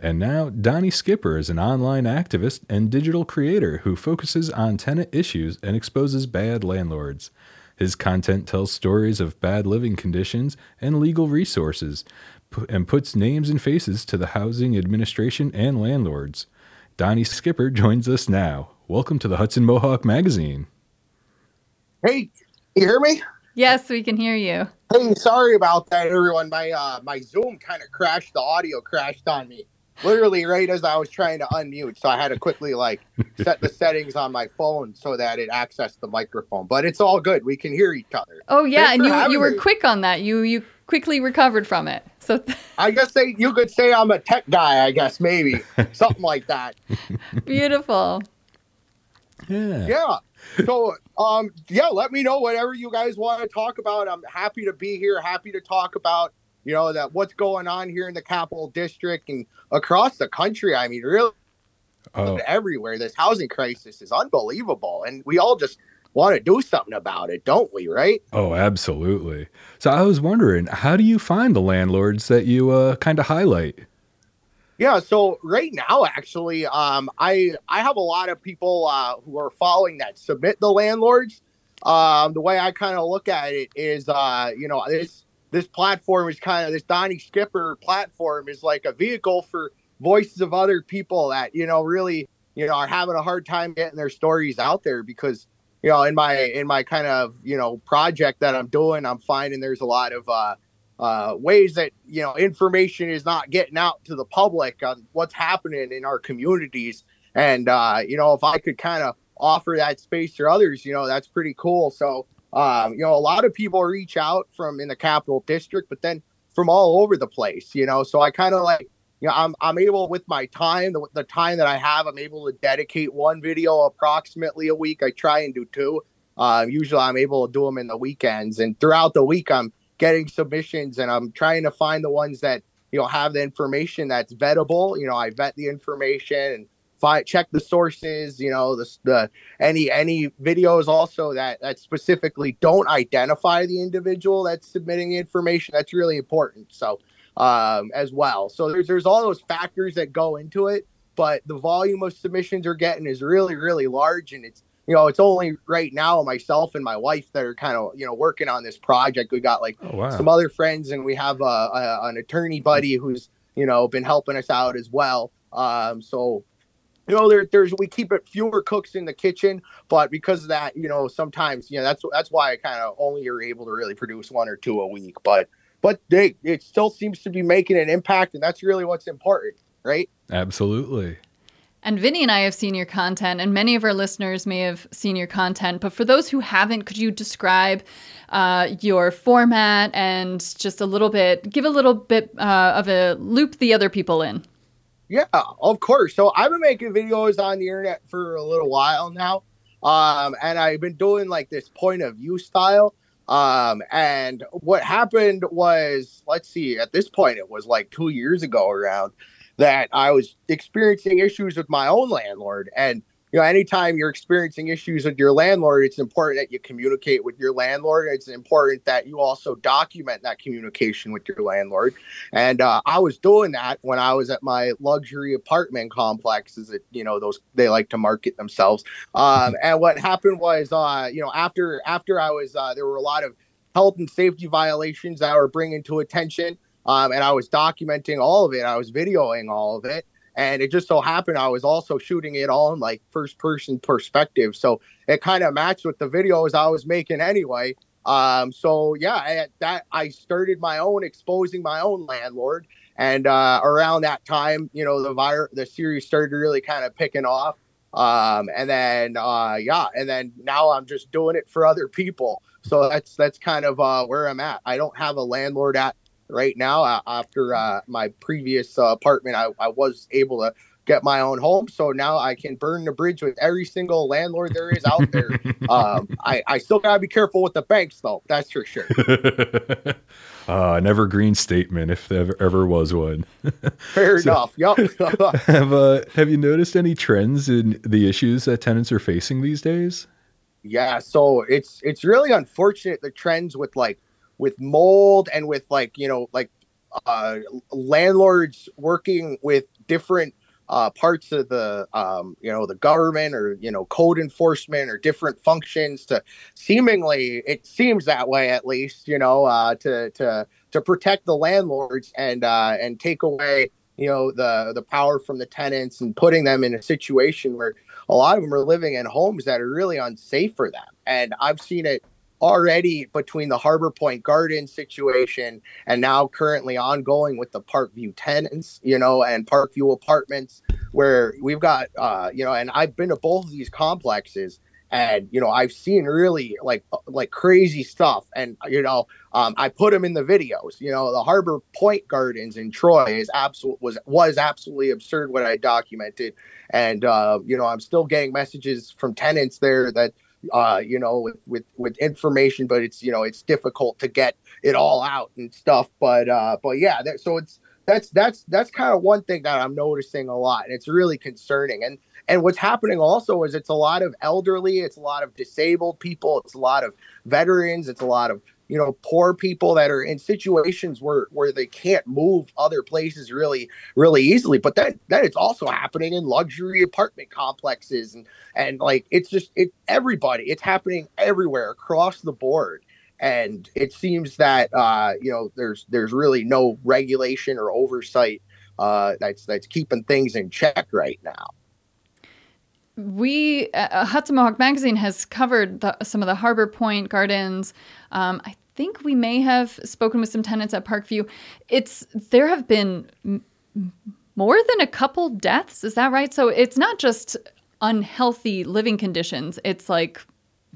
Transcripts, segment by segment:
And now, Donny Skipper is an online activist and digital creator who focuses on tenant issues and exposes bad landlords. His content tells stories of bad living conditions and legal resources pu- and puts names and faces to the housing administration and landlords. Donny Skipper joins us now. Welcome to the Hudson Mohawk Magazine. Hey, you hear me? Yes, we can hear you. Hey, sorry about that, everyone. My uh, my Zoom kind of crashed. The audio crashed on me, literally right as I was trying to unmute. So I had to quickly like set the settings on my phone so that it accessed the microphone. But it's all good. We can hear each other. Oh yeah, Thanks and you you were me. quick on that. You you quickly recovered from it. So I guess they you could say I'm a tech guy. I guess maybe something like that. beautiful. Yeah. Yeah. So um yeah, let me know whatever you guys want to talk about. I'm happy to be here. Happy to talk about you know that what's going on here in the capital district and across the country. I mean, really. Oh, everywhere. This housing crisis is unbelievable, and we all just want to do something about it, don't we? Right? oh, absolutely. So I was wondering, how do you find the landlords that you uh, kind of highlight? Yeah. So right now, actually, um, I I have a lot of people uh, who are following that submit the landlords. Um, the way I kind of look at it is, uh, you know, this this platform is kind of this Donny Skipper platform is like a vehicle for voices of other people that you know really you know are having a hard time getting their stories out there because you know in my in my kind of you know project that I'm doing I'm finding there's a lot of uh uh ways that you know information is not getting out to the public on what's happening in our communities. And uh you know if I could kind of offer that space to others you know that's pretty cool. So um you know a lot of people reach out from in the capital district but then from all over the place you know so I kind of like you know, I'm I'm able with my time, the, the time that I have, I'm able to dedicate one video approximately a week. I try and do two. Uh, usually, I'm able to do them in the weekends, and throughout the week, I'm getting submissions, and I'm trying to find the ones that you know have the information that's vettable. You know, I vet the information and find check the sources. You know, the the any any videos also that that specifically don't identify the individual that's submitting the information. That's really important. So um, as well. So there's there's all those factors that go into it, but the volume of submissions we're getting is really really large, and it's you know it's only right now myself and my wife that are kind of you know working on this project. We got like Oh, wow. some other friends, and we have a, a an attorney buddy who's you know been helping us out as well. Um, so you know there, there's we keep it fewer cooks in the kitchen but because of that you know sometimes you know that's that's why i kind of only are able to really produce one or two a week but but they it still seems to be making an impact and that's really what's important right Absolutely. And Vinny and I have seen your content, and many of our listeners may have seen your content. But for those who haven't, could you describe uh, your format and just a little bit, give a little bit uh, of a loop the other people in? Yeah, of course. So I've been making videos on the internet for a little while now. Um, and I've been doing like this point of view style. Um, and what happened was, let's see, at this point, it was like two years ago around that I was experiencing issues with my own landlord. And, you know, anytime you're experiencing issues with your landlord, it's important that you communicate with your landlord. It's important that you also document that communication with your landlord. And uh, I was doing that when I was at my luxury apartment complexes that, you know, those they like to market themselves. Um, and what happened was, uh, you know, after after I was, uh, there were a lot of health and safety violations that I were bringing to attention. Um, and I was documenting all of it. I was videoing all of it. And it just so happened I was also shooting it all in like first person perspective. So it kind of matched with the videos I was making anyway. Um, so yeah, I, that I started my own exposing my own landlord. And uh, around that time, you know, the virus, the series started really kind of picking off. Um, and then uh, yeah, and then now I'm just doing it for other people. So that's that's kind of uh, where I'm at. I don't have a landlord at right now. Uh, after uh, my previous uh, apartment, I, I was able to get my own home. So now I can burn the bridge with every single landlord there is out there. um, I, I still gotta be careful with the banks, though. That's for sure. uh, an evergreen statement, if there ever, ever was one. Fair enough. Yep. have uh, Have you noticed any trends in the issues that tenants are facing these days? yeah. So it's it's really unfortunate the trends with like with mold and with like you know like uh landlords working with different uh, parts of the um, you know the government or you know code enforcement or different functions to seemingly it seems that way at least you know uh, to to to protect the landlords and uh, and take away you know the the power from the tenants and putting them in a situation where a lot of them are living in homes that are really unsafe for them. And I've seen it already between the Harbor Point Garden situation and now currently ongoing with the Parkview tenants, you know, and Parkview apartments, where we've got, uh, you know, and I've been to both of these complexes. And you know, I've seen really like uh, like crazy stuff, and you know, um, I put them in the videos. You know, the Harbor Point Gardens in Troy is absolute was was absolutely absurd what I documented, and uh, you know, I'm still getting messages from tenants there that uh, you know, with, with with information, but it's you know it's difficult to get it all out and stuff. But uh, but yeah, that, so it's that's that's that's kind of one thing that I'm noticing a lot, and it's really concerning. And and what's happening also is it's a lot of elderly, it's a lot of disabled people, it's a lot of veterans, it's a lot of you know poor people that are in situations where where they can't move other places really really easily. But that that it's also happening in luxury apartment complexes and and like it's just it everybody it's happening everywhere across the board. And it seems that uh you know there's there's really no regulation or oversight uh that's that's keeping things in check right now. We uh, Hudson Mohawk Magazine has covered the, some of the Harbor Point Gardens. Um, I think we may have spoken with some tenants at Parkview. It's there have been m- more than a couple deaths. Is that right? So it's not just unhealthy living conditions. It's like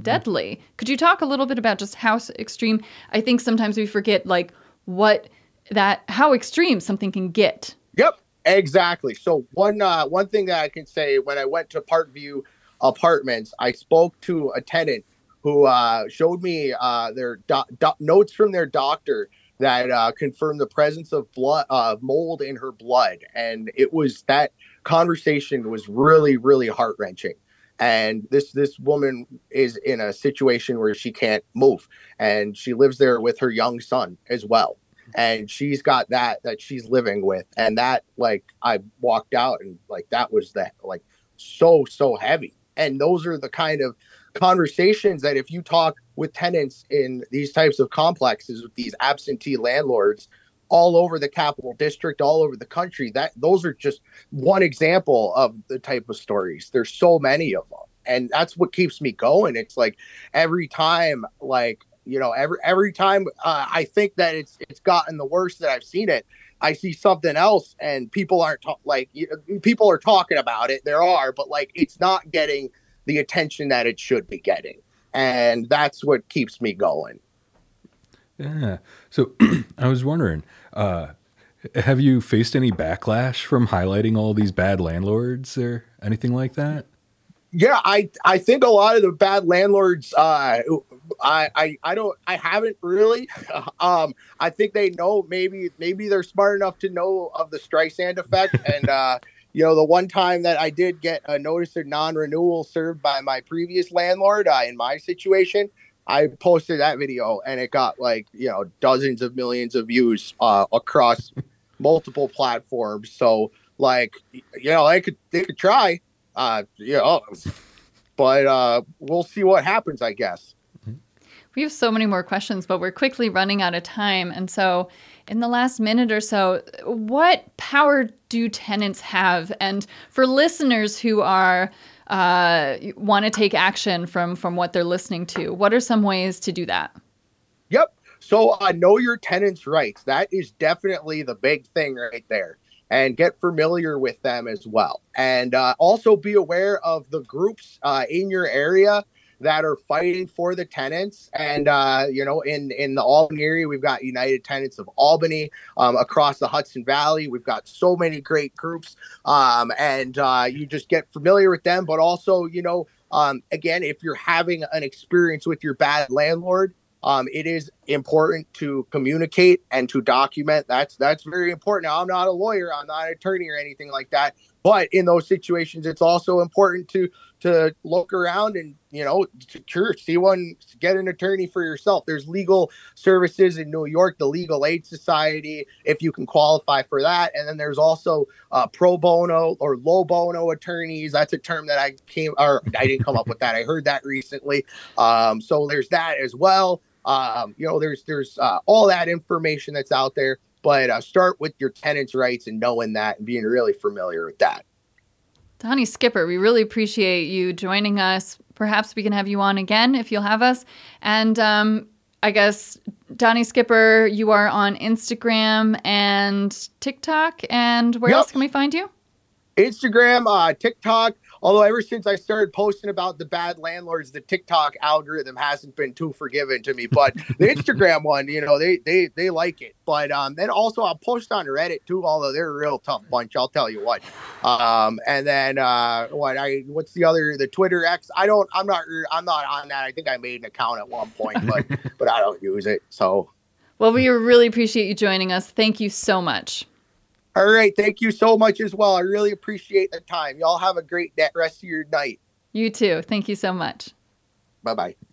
deadly. Could you talk a little bit about just how extreme? I think sometimes we forget like what that how extreme something can get. Yep. Exactly. So one uh, one thing that I can say when I went to Parkview Apartments, I spoke to a tenant who uh, showed me uh, their do- do- notes from their doctor that uh, confirmed the presence of blood mold in her blood, and it was that conversation was really really heart wrenching. And this this woman is in a situation where she can't move, and she lives there with her young son as well. And she's got that that she's living with. And that like i walked out and like that was that like so so heavy. And those are the kind of conversations that if you talk with tenants in these types of complexes with these absentee landlords all over the capital district all over the country that those are just one example of the type of stories. There's so many of them. And that's what keeps me going. It's like every time like you know, every every time uh, I think that it's it's gotten the worst that I've seen it, I see something else, and people aren't ta- like you know, people are talking about it. There are, but like it's not getting the attention that it should be getting, and that's what keeps me going. Yeah. So I was wondering, uh, have you faced any backlash from highlighting all these bad landlords or anything like that? Yeah, I I think a lot of the bad landlords uh, I, I I don't I haven't really. Um, I think they know maybe maybe they're smart enough to know of the Streisand effect, and uh, you know the one time that I did get a notice of non-renewal served by my previous landlord uh, in my situation, I posted that video and it got like you know dozens of millions of views uh, across multiple platforms. So like you know they could they could try, uh, you know, but uh, we'll see what happens. I guess. We have so many more questions, but we're quickly running out of time. And so, in the last minute or so, what power do tenants have? And for listeners who are uh, want to take action from from what they're listening to, what are some ways to do that? Yep. So, uh, know your tenants' rights. That is definitely the big thing right there. And get familiar with them as well. And uh, also be aware of the groups uh, in your area that are fighting for the tenants. And uh, you know, in in the Albany area, we've got United Tenants of Albany. Um, across the Hudson Valley, we've got so many great groups. Um, and uh, you just get familiar with them, but also, you know, um, again, if you're having an experience with your bad landlord, um, it is important to communicate and to document. That's that's very important. Now, I'm not a lawyer, I'm not an attorney or anything like that, but in those situations, it's also important to to look around and you know secure see one get an attorney for yourself. There's legal services in New York, the Legal Aid Society, if you can qualify for that, and then there's also uh, pro bono or low bono attorneys. That's a term that I came or I didn't come up with that. I heard that recently. Um, so there's that as well. Um, you know, there's there's uh, all that information that's out there, but uh, start with your tenants' rights and knowing that and being really familiar with that. Donny Skipper, we really appreciate you joining us. Perhaps we can have you on again if you'll have us. And um, I guess Donny Skipper, you are on Instagram and TikTok. And where Yep. else can we find you? Instagram, uh, TikTok. Although ever since I started posting about the bad landlords, the TikTok algorithm hasn't been too forgiving to me. But the Instagram one, you know, they they they like it. But um, then also I'll post on Reddit too. Although they're a real tough bunch, I'll tell you what. Um, and then uh, what I what's the other the Twitter X? I don't. I'm not. I'm not on that. I think I made an account at one point, but but I don't use it. So Well, we really appreciate you joining us. Thank you so much. All right, thank you so much as well. I really appreciate the time. Y'all have a great rest of your night. You too. Thank you so much. Bye bye.